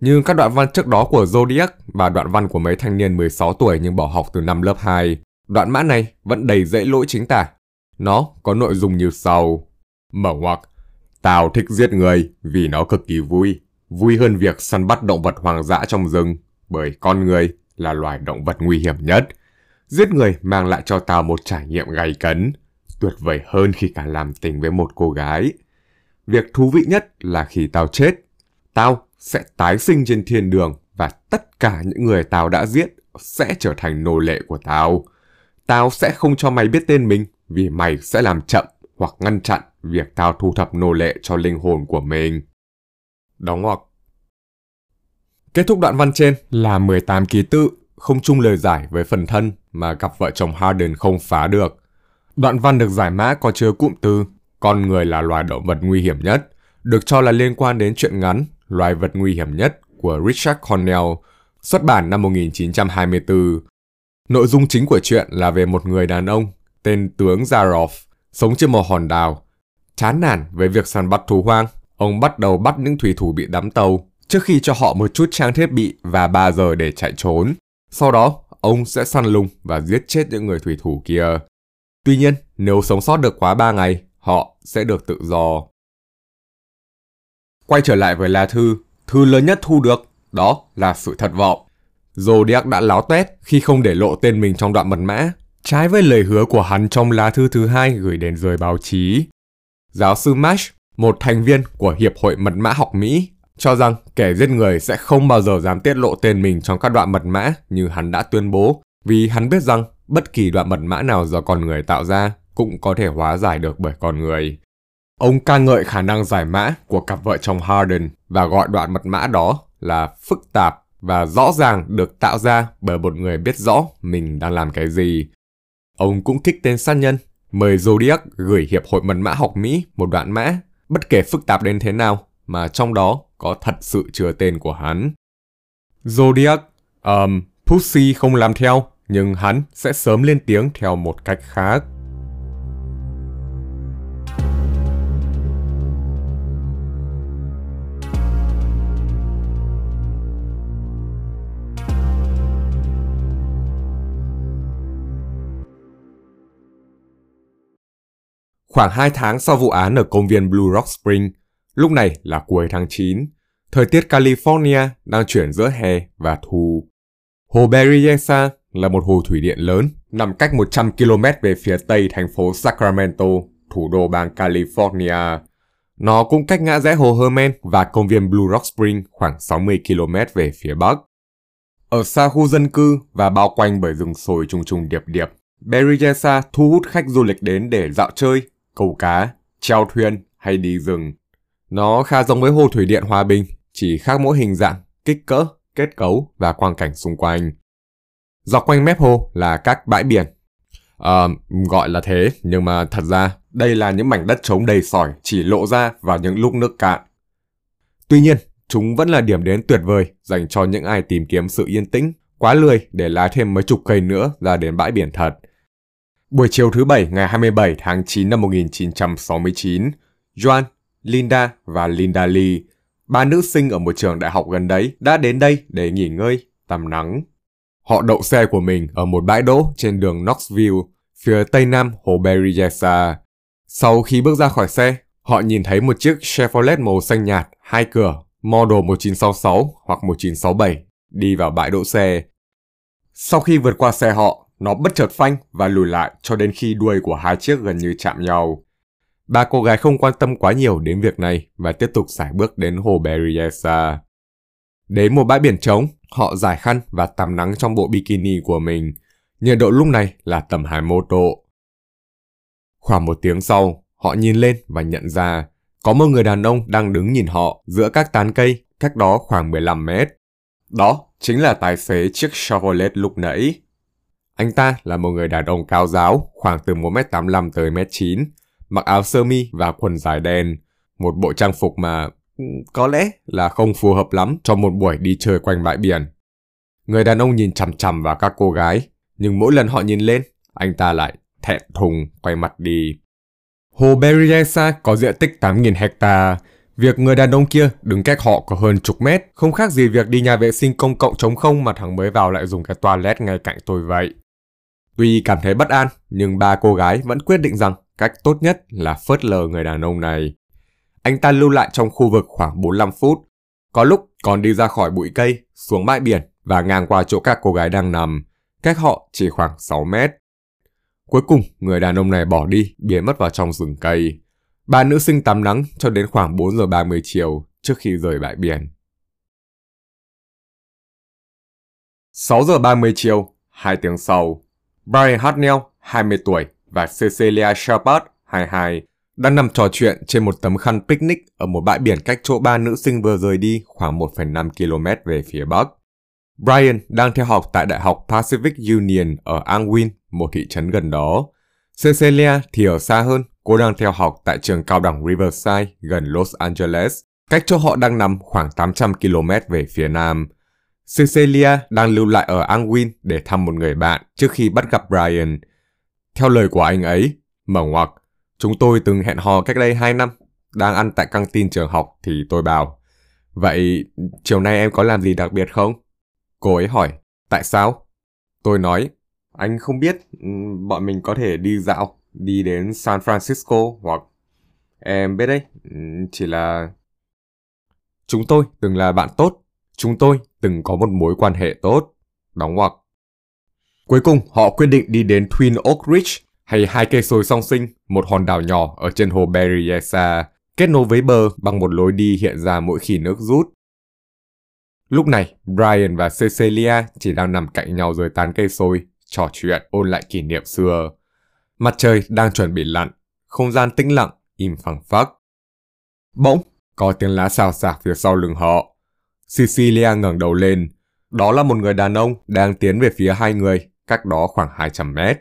Như các đoạn văn trước đó của Zodiac và đoạn văn của mấy thanh niên 16 tuổi nhưng bỏ học từ năm lớp 2, đoạn mã này vẫn đầy dễ lỗi chính tả nó có nội dung như sau. Mở ngoặc, tao thích giết người vì nó cực kỳ vui. Vui hơn việc săn bắt động vật hoang dã trong rừng, bởi con người là loài động vật nguy hiểm nhất. Giết người mang lại cho tao một trải nghiệm gay cấn, tuyệt vời hơn khi cả làm tình với một cô gái. Việc thú vị nhất là khi tao chết, tao sẽ tái sinh trên thiên đường và tất cả những người tao đã giết sẽ trở thành nô lệ của tao. Tao sẽ không cho mày biết tên mình vì mày sẽ làm chậm hoặc ngăn chặn việc tao thu thập nô lệ cho linh hồn của mình. Đóng ngoặc Kết thúc đoạn văn trên là 18 ký tự, không chung lời giải với phần thân mà cặp vợ chồng Harden không phá được. Đoạn văn được giải mã có chứa cụm từ con người là loài động vật nguy hiểm nhất, được cho là liên quan đến chuyện ngắn Loài vật nguy hiểm nhất của Richard Cornell, xuất bản năm 1924. Nội dung chính của chuyện là về một người đàn ông tên tướng Zarov, sống trên một hòn đảo. Chán nản với việc săn bắt thú hoang, ông bắt đầu bắt những thủy thủ bị đắm tàu, trước khi cho họ một chút trang thiết bị và 3 giờ để chạy trốn. Sau đó, ông sẽ săn lùng và giết chết những người thủy thủ kia. Tuy nhiên, nếu sống sót được quá 3 ngày, họ sẽ được tự do. Quay trở lại với lá thư, thư lớn nhất thu được, đó là sự thất vọng. Zodiac đã láo tét khi không để lộ tên mình trong đoạn mật mã trái với lời hứa của hắn trong lá thư thứ hai gửi đến giới báo chí. Giáo sư Mash, một thành viên của Hiệp hội Mật mã học Mỹ, cho rằng kẻ giết người sẽ không bao giờ dám tiết lộ tên mình trong các đoạn mật mã như hắn đã tuyên bố, vì hắn biết rằng bất kỳ đoạn mật mã nào do con người tạo ra cũng có thể hóa giải được bởi con người. Ông ca ngợi khả năng giải mã của cặp vợ chồng Harden và gọi đoạn mật mã đó là phức tạp và rõ ràng được tạo ra bởi một người biết rõ mình đang làm cái gì. Ông cũng kích tên sát nhân, mời Zodiac gửi Hiệp hội Mật mã học Mỹ một đoạn mã, bất kể phức tạp đến thế nào, mà trong đó có thật sự chứa tên của hắn. Zodiac, um, Pussy không làm theo, nhưng hắn sẽ sớm lên tiếng theo một cách khác. Khoảng 2 tháng sau vụ án ở công viên Blue Rock Spring, lúc này là cuối tháng 9, thời tiết California đang chuyển giữa hè và thu. Hồ Berryessa là một hồ thủy điện lớn nằm cách 100 km về phía tây thành phố Sacramento, thủ đô bang California. Nó cũng cách ngã rẽ hồ Herman và công viên Blue Rock Spring khoảng 60 km về phía bắc. Ở xa khu dân cư và bao quanh bởi rừng sồi trùng trùng điệp điệp, Berryessa thu hút khách du lịch đến để dạo chơi, câu cá, treo thuyền hay đi rừng. Nó khá giống với hồ thủy điện Hòa Bình, chỉ khác mỗi hình dạng, kích cỡ, kết cấu và quang cảnh xung quanh. Dọc quanh mép hồ là các bãi biển. À, gọi là thế, nhưng mà thật ra đây là những mảnh đất trống đầy sỏi chỉ lộ ra vào những lúc nước cạn. Tuy nhiên, chúng vẫn là điểm đến tuyệt vời dành cho những ai tìm kiếm sự yên tĩnh, quá lười để lái thêm mấy chục cây nữa ra đến bãi biển thật. Buổi chiều thứ Bảy ngày 27 tháng 9 năm 1969, Joan, Linda và Linda Lee, ba nữ sinh ở một trường đại học gần đấy, đã đến đây để nghỉ ngơi, tắm nắng. Họ đậu xe của mình ở một bãi đỗ trên đường Knoxville, phía tây nam hồ Berryessa. Sau khi bước ra khỏi xe, họ nhìn thấy một chiếc Chevrolet màu xanh nhạt, hai cửa, model 1966 hoặc 1967, đi vào bãi đỗ xe. Sau khi vượt qua xe họ, nó bất chợt phanh và lùi lại cho đến khi đuôi của hai chiếc gần như chạm nhau. Ba cô gái không quan tâm quá nhiều đến việc này và tiếp tục giải bước đến hồ Berryessa. Đến một bãi biển trống, họ giải khăn và tắm nắng trong bộ bikini của mình. Nhiệt độ lúc này là tầm 21 độ. Khoảng một tiếng sau, họ nhìn lên và nhận ra có một người đàn ông đang đứng nhìn họ giữa các tán cây cách đó khoảng 15 mét. Đó chính là tài xế chiếc Chevrolet lúc nãy. Anh ta là một người đàn ông cao giáo, khoảng từ 1m85 tới 1m9, mặc áo sơ mi và quần dài đen, một bộ trang phục mà ừ, có lẽ là không phù hợp lắm cho một buổi đi chơi quanh bãi biển. Người đàn ông nhìn chằm chằm vào các cô gái, nhưng mỗi lần họ nhìn lên, anh ta lại thẹn thùng quay mặt đi. Hồ Berryessa có diện tích 8.000 hecta. Việc người đàn ông kia đứng cách họ có hơn chục mét, không khác gì việc đi nhà vệ sinh công cộng trống không mà thằng mới vào lại dùng cái toilet ngay cạnh tôi vậy. Tuy cảm thấy bất an, nhưng ba cô gái vẫn quyết định rằng cách tốt nhất là phớt lờ người đàn ông này. Anh ta lưu lại trong khu vực khoảng 45 phút, có lúc còn đi ra khỏi bụi cây, xuống bãi biển và ngang qua chỗ các cô gái đang nằm, cách họ chỉ khoảng 6 mét. Cuối cùng, người đàn ông này bỏ đi, biến mất vào trong rừng cây. Ba nữ sinh tắm nắng cho đến khoảng 4 giờ 30 chiều trước khi rời bãi biển. 6 giờ 30 chiều, hai tiếng sau, Brian Hartnell, 20 tuổi, và Cecilia Shepard, 22, đang nằm trò chuyện trên một tấm khăn picnic ở một bãi biển cách chỗ ba nữ sinh vừa rời đi khoảng 1,5 km về phía bắc. Brian đang theo học tại Đại học Pacific Union ở Angwin, một thị trấn gần đó. Cecilia thì ở xa hơn, cô đang theo học tại trường cao đẳng Riverside gần Los Angeles, cách chỗ họ đang nằm khoảng 800 km về phía nam. Cecilia đang lưu lại ở Angwin để thăm một người bạn trước khi bắt gặp Brian. Theo lời của anh ấy, mở ngoặc, chúng tôi từng hẹn hò cách đây 2 năm, đang ăn tại căng tin trường học thì tôi bảo. Vậy chiều nay em có làm gì đặc biệt không? Cô ấy hỏi, tại sao? Tôi nói, anh không biết, bọn mình có thể đi dạo, đi đến San Francisco hoặc... Em biết đấy, chỉ là... Chúng tôi từng là bạn tốt, chúng tôi từng có một mối quan hệ tốt. Đóng ngoặc. Cuối cùng, họ quyết định đi đến Twin Oak Ridge, hay hai cây sồi song sinh, một hòn đảo nhỏ ở trên hồ Berryessa, kết nối với bờ bằng một lối đi hiện ra mỗi khi nước rút. Lúc này, Brian và Cecilia chỉ đang nằm cạnh nhau dưới tán cây xôi, trò chuyện ôn lại kỷ niệm xưa. Mặt trời đang chuẩn bị lặn, không gian tĩnh lặng, im phăng phắc. Bỗng, có tiếng lá xào xạc phía sau lưng họ. Cecilia ngẩng đầu lên. Đó là một người đàn ông đang tiến về phía hai người, cách đó khoảng 200 mét.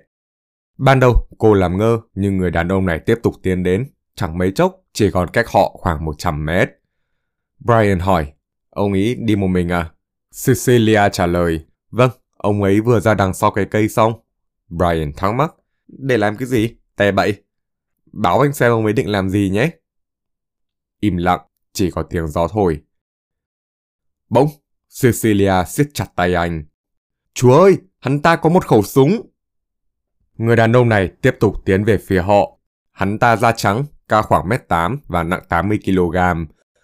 Ban đầu, cô làm ngơ, nhưng người đàn ông này tiếp tục tiến đến. Chẳng mấy chốc, chỉ còn cách họ khoảng 100 mét. Brian hỏi, ông ấy đi một mình à? Cecilia trả lời, vâng, ông ấy vừa ra đằng sau cái cây xong. Brian thắc mắc, để làm cái gì? Tè bậy. Báo anh xem ông ấy định làm gì nhé. Im lặng, chỉ có tiếng gió thổi. Bỗng, Cecilia siết chặt tay anh. Chúa ơi, hắn ta có một khẩu súng. Người đàn ông này tiếp tục tiến về phía họ. Hắn ta da trắng, cao khoảng mét 8 và nặng 80 kg.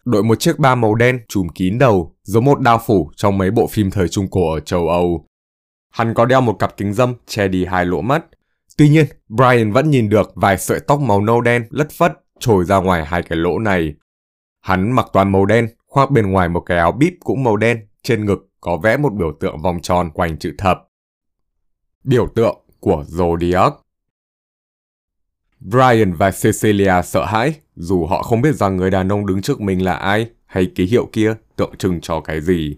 Đội một chiếc ba màu đen trùm kín đầu, giống một đao phủ trong mấy bộ phim thời Trung Cổ ở châu Âu. Hắn có đeo một cặp kính dâm che đi hai lỗ mắt. Tuy nhiên, Brian vẫn nhìn được vài sợi tóc màu nâu đen lất phất trồi ra ngoài hai cái lỗ này. Hắn mặc toàn màu đen, khoác bên ngoài một cái áo bíp cũng màu đen, trên ngực có vẽ một biểu tượng vòng tròn quanh chữ thập. Biểu tượng của Zodiac Brian và Cecilia sợ hãi, dù họ không biết rằng người đàn ông đứng trước mình là ai hay ký hiệu kia tượng trưng cho cái gì.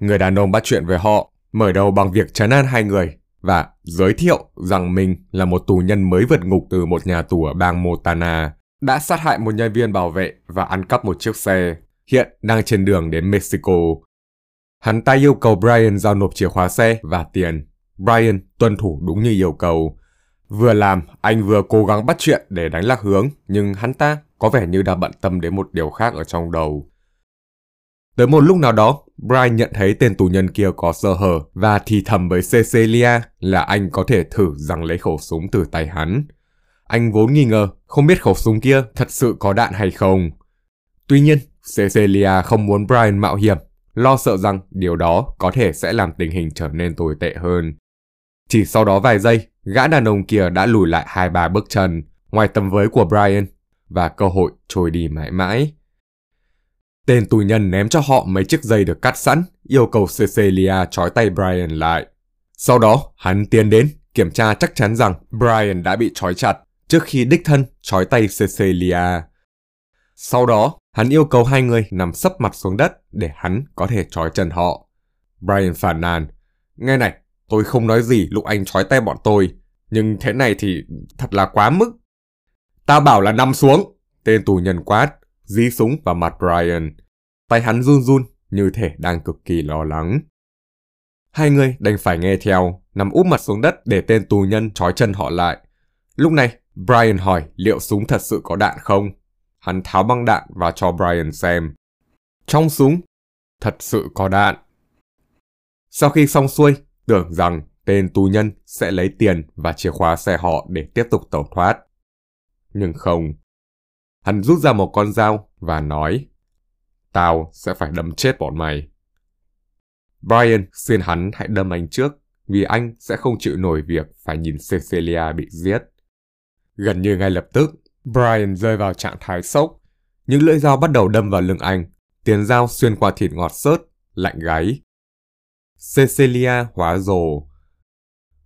Người đàn ông bắt chuyện với họ, mở đầu bằng việc chấn an hai người và giới thiệu rằng mình là một tù nhân mới vượt ngục từ một nhà tù ở bang Montana, đã sát hại một nhân viên bảo vệ và ăn cắp một chiếc xe, hiện đang trên đường đến Mexico. Hắn ta yêu cầu Brian giao nộp chìa khóa xe và tiền. Brian tuân thủ đúng như yêu cầu. Vừa làm, anh vừa cố gắng bắt chuyện để đánh lạc hướng, nhưng hắn ta có vẻ như đã bận tâm đến một điều khác ở trong đầu. Tới một lúc nào đó, Brian nhận thấy tên tù nhân kia có sơ hở và thì thầm với Cecilia là anh có thể thử rằng lấy khẩu súng từ tay hắn. Anh vốn nghi ngờ không biết khẩu súng kia thật sự có đạn hay không. Tuy nhiên, Cecilia không muốn Brian mạo hiểm, lo sợ rằng điều đó có thể sẽ làm tình hình trở nên tồi tệ hơn. Chỉ sau đó vài giây, gã đàn ông kia đã lùi lại hai ba bước chân, ngoài tầm với của Brian, và cơ hội trôi đi mãi mãi. Tên tù nhân ném cho họ mấy chiếc dây được cắt sẵn, yêu cầu Cecilia trói tay Brian lại. Sau đó, hắn tiến đến, kiểm tra chắc chắn rằng Brian đã bị trói chặt trước khi đích thân trói tay Cecilia. Sau đó, hắn yêu cầu hai người nằm sấp mặt xuống đất để hắn có thể trói chân họ. Brian phản nàn, nghe này, tôi không nói gì lúc anh trói tay bọn tôi, nhưng thế này thì thật là quá mức. Ta bảo là nằm xuống, tên tù nhân quát, dí súng vào mặt Brian. Tay hắn run run như thể đang cực kỳ lo lắng. Hai người đành phải nghe theo, nằm úp mặt xuống đất để tên tù nhân trói chân họ lại. Lúc này, Brian hỏi liệu súng thật sự có đạn không. Hắn tháo băng đạn và cho Brian xem. Trong súng, thật sự có đạn. Sau khi xong xuôi, tưởng rằng tên tù nhân sẽ lấy tiền và chìa khóa xe họ để tiếp tục tẩu thoát. Nhưng không. Hắn rút ra một con dao và nói Tao sẽ phải đâm chết bọn mày. Brian xin hắn hãy đâm anh trước vì anh sẽ không chịu nổi việc phải nhìn Cecilia bị giết. Gần như ngay lập tức, Brian rơi vào trạng thái sốc. Những lưỡi dao bắt đầu đâm vào lưng anh, tiền dao xuyên qua thịt ngọt sớt, lạnh gáy. Cecilia hóa rồ.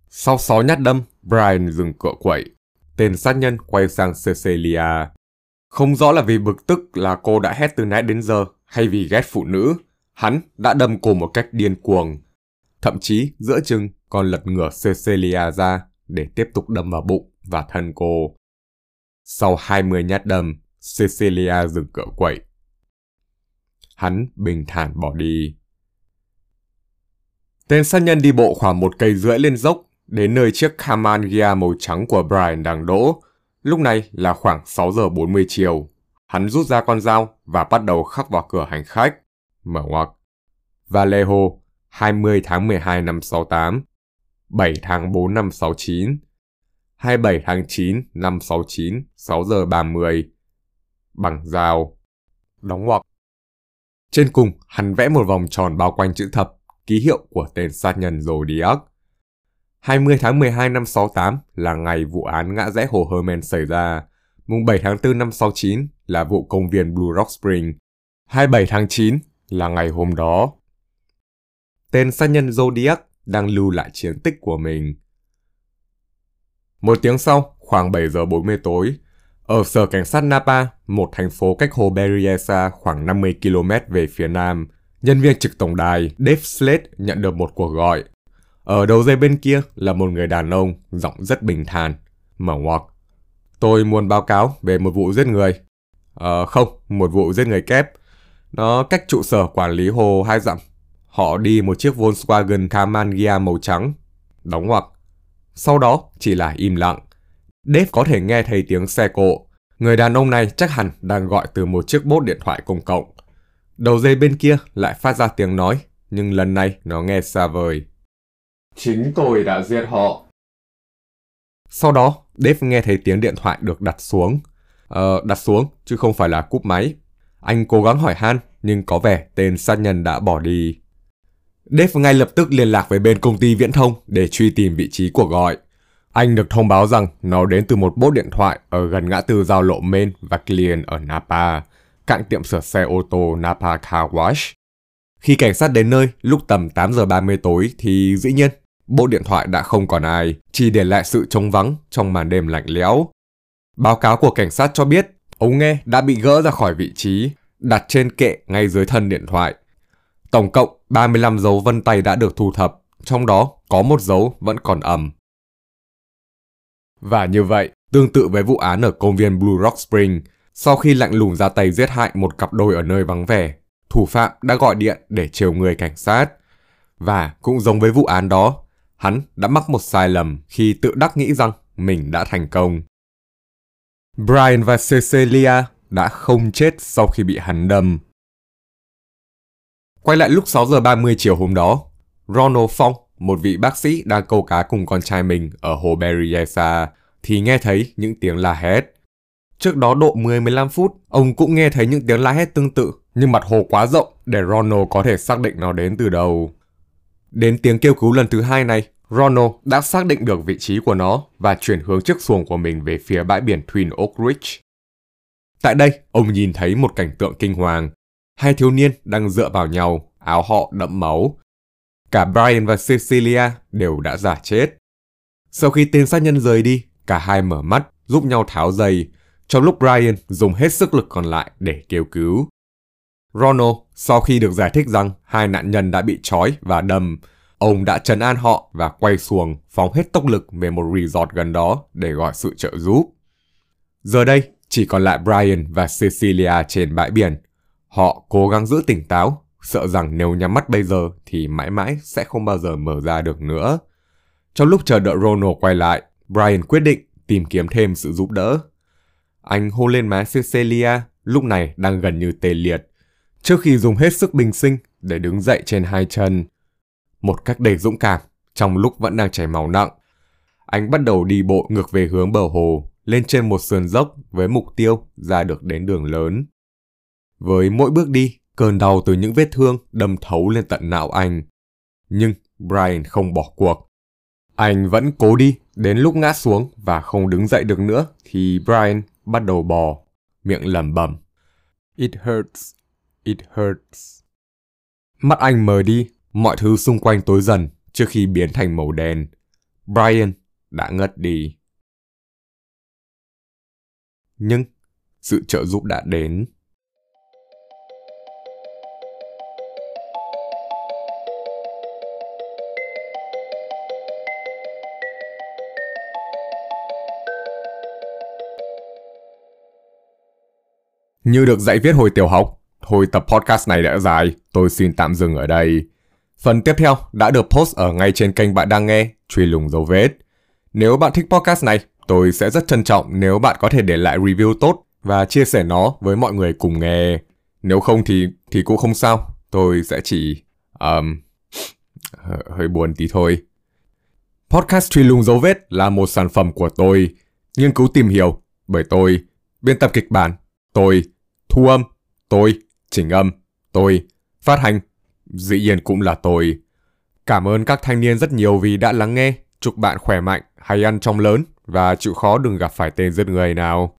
Sau 6 nhát đâm, Brian dừng cựa quậy. Tên sát nhân quay sang Cecilia. Không rõ là vì bực tức là cô đã hét từ nãy đến giờ hay vì ghét phụ nữ. Hắn đã đâm cô một cách điên cuồng. Thậm chí giữa chừng còn lật ngửa Cecilia ra để tiếp tục đâm vào bụng và thân cô. Sau 20 nhát đâm, Cecilia dừng cỡ quậy. Hắn bình thản bỏ đi. Tên sát nhân đi bộ khoảng một cây rưỡi lên dốc, đến nơi chiếc Kaman Gia màu trắng của Brian đang đỗ. Lúc này là khoảng 6 giờ 40 chiều. Hắn rút ra con dao và bắt đầu khắc vào cửa hành khách. Mở ngoặc. Vallejo, 20 tháng 12 năm 68, 7 tháng 4 năm 69, 27 tháng 9 năm 69, 6 giờ 30. Bằng rào. Đóng ngoặc. Trên cùng, hắn vẽ một vòng tròn bao quanh chữ thập, ký hiệu của tên sát nhân Zodiac. 20 tháng 12 năm 68 là ngày vụ án ngã rẽ hồ Herman xảy ra. Mùng 7 tháng 4 năm 69 là vụ công viên Blue Rock Spring. 27 tháng 9 là ngày hôm đó. Tên sát nhân Zodiac đang lưu lại chiến tích của mình. Một tiếng sau, khoảng 7 giờ 40 tối, Ở sở cảnh sát Napa, một thành phố cách hồ Berryessa khoảng 50 km về phía nam, nhân viên trực tổng đài Dave Slade nhận được một cuộc gọi. Ở đầu dây bên kia là một người đàn ông, giọng rất bình thản. Mở ngoặc. Tôi muốn báo cáo về một vụ giết người. Ờ, không, một vụ giết người kép. Nó cách trụ sở quản lý hồ hai dặm. Họ đi một chiếc Volkswagen Camangia màu trắng. Đóng ngoặc. Sau đó chỉ là im lặng. Dave có thể nghe thấy tiếng xe cộ. Người đàn ông này chắc hẳn đang gọi từ một chiếc bốt điện thoại công cộng. Đầu dây bên kia lại phát ra tiếng nói, nhưng lần này nó nghe xa vời. Chính tôi đã giết họ. Sau đó, Dave nghe thấy tiếng điện thoại được đặt xuống. Ờ, đặt xuống, chứ không phải là cúp máy. Anh cố gắng hỏi han, nhưng có vẻ tên sát nhân đã bỏ đi. Dave ngay lập tức liên lạc với bên công ty viễn thông để truy tìm vị trí cuộc gọi. Anh được thông báo rằng nó đến từ một bốt điện thoại ở gần ngã tư giao lộ Main và Clean ở Napa, cạnh tiệm sửa xe ô tô Napa Car Wash. Khi cảnh sát đến nơi lúc tầm 8 giờ 30 tối thì dĩ nhiên bộ điện thoại đã không còn ai, chỉ để lại sự trống vắng trong màn đêm lạnh lẽo. Báo cáo của cảnh sát cho biết, ống nghe đã bị gỡ ra khỏi vị trí, đặt trên kệ ngay dưới thân điện thoại. Tổng cộng 35 dấu vân tay đã được thu thập, trong đó có một dấu vẫn còn ẩm. Và như vậy, tương tự với vụ án ở công viên Blue Rock Spring, sau khi lạnh lùng ra tay giết hại một cặp đôi ở nơi vắng vẻ, thủ phạm đã gọi điện để trêu người cảnh sát. Và cũng giống với vụ án đó, hắn đã mắc một sai lầm khi tự đắc nghĩ rằng mình đã thành công. Brian và Cecilia đã không chết sau khi bị hắn đâm. Quay lại lúc 6 giờ 30 chiều hôm đó, Ronald Phong, một vị bác sĩ đang câu cá cùng con trai mình ở hồ Berryessa, thì nghe thấy những tiếng la hét. Trước đó độ 10-15 phút, ông cũng nghe thấy những tiếng la hét tương tự, nhưng mặt hồ quá rộng để Ronald có thể xác định nó đến từ đâu. Đến tiếng kêu cứu lần thứ hai này, Ronald đã xác định được vị trí của nó và chuyển hướng chiếc xuồng của mình về phía bãi biển Twin Oak Ridge. Tại đây, ông nhìn thấy một cảnh tượng kinh hoàng. Hai thiếu niên đang dựa vào nhau, áo họ đẫm máu. Cả Brian và Cecilia đều đã giả chết. Sau khi tên sát nhân rời đi, cả hai mở mắt, giúp nhau tháo giày, trong lúc Brian dùng hết sức lực còn lại để kêu cứu. Ronald, sau khi được giải thích rằng hai nạn nhân đã bị trói và đâm, ông đã trấn an họ và quay xuồng phóng hết tốc lực về một resort gần đó để gọi sự trợ giúp. Giờ đây, chỉ còn lại Brian và Cecilia trên bãi biển. Họ cố gắng giữ tỉnh táo, sợ rằng nếu nhắm mắt bây giờ thì mãi mãi sẽ không bao giờ mở ra được nữa. Trong lúc chờ đợi Ronald quay lại, Brian quyết định tìm kiếm thêm sự giúp đỡ. Anh hôn lên má Cecilia, lúc này đang gần như tê liệt, trước khi dùng hết sức bình sinh để đứng dậy trên hai chân. Một cách đầy dũng cảm, trong lúc vẫn đang chảy máu nặng. Anh bắt đầu đi bộ ngược về hướng bờ hồ, lên trên một sườn dốc với mục tiêu ra được đến đường lớn. Với mỗi bước đi, cơn đau từ những vết thương đâm thấu lên tận não anh. Nhưng Brian không bỏ cuộc. Anh vẫn cố đi, đến lúc ngã xuống và không đứng dậy được nữa thì Brian bắt đầu bò, miệng lẩm bẩm. It hurts, it hurts. Mắt anh mờ đi, mọi thứ xung quanh tối dần trước khi biến thành màu đen. Brian đã ngất đi. Nhưng sự trợ giúp đã đến. Như được dạy viết hồi tiểu học, thôi tập podcast này đã dài, tôi xin tạm dừng ở đây. Phần tiếp theo đã được post ở ngay trên kênh bạn đang nghe, truy lùng dấu vết. Nếu bạn thích podcast này, tôi sẽ rất trân trọng nếu bạn có thể để lại review tốt và chia sẻ nó với mọi người cùng nghe. Nếu không thì thì cũng không sao, tôi sẽ chỉ um, hơi buồn tí thôi. Podcast Truy lùng dấu vết là một sản phẩm của tôi, nghiên cứu tìm hiểu bởi tôi, biên tập kịch bản, tôi, thu âm, tôi, chỉnh âm, tôi, phát hành, dĩ nhiên cũng là tôi. Cảm ơn các thanh niên rất nhiều vì đã lắng nghe. Chúc bạn khỏe mạnh, hay ăn trong lớn và chịu khó đừng gặp phải tên giết người nào.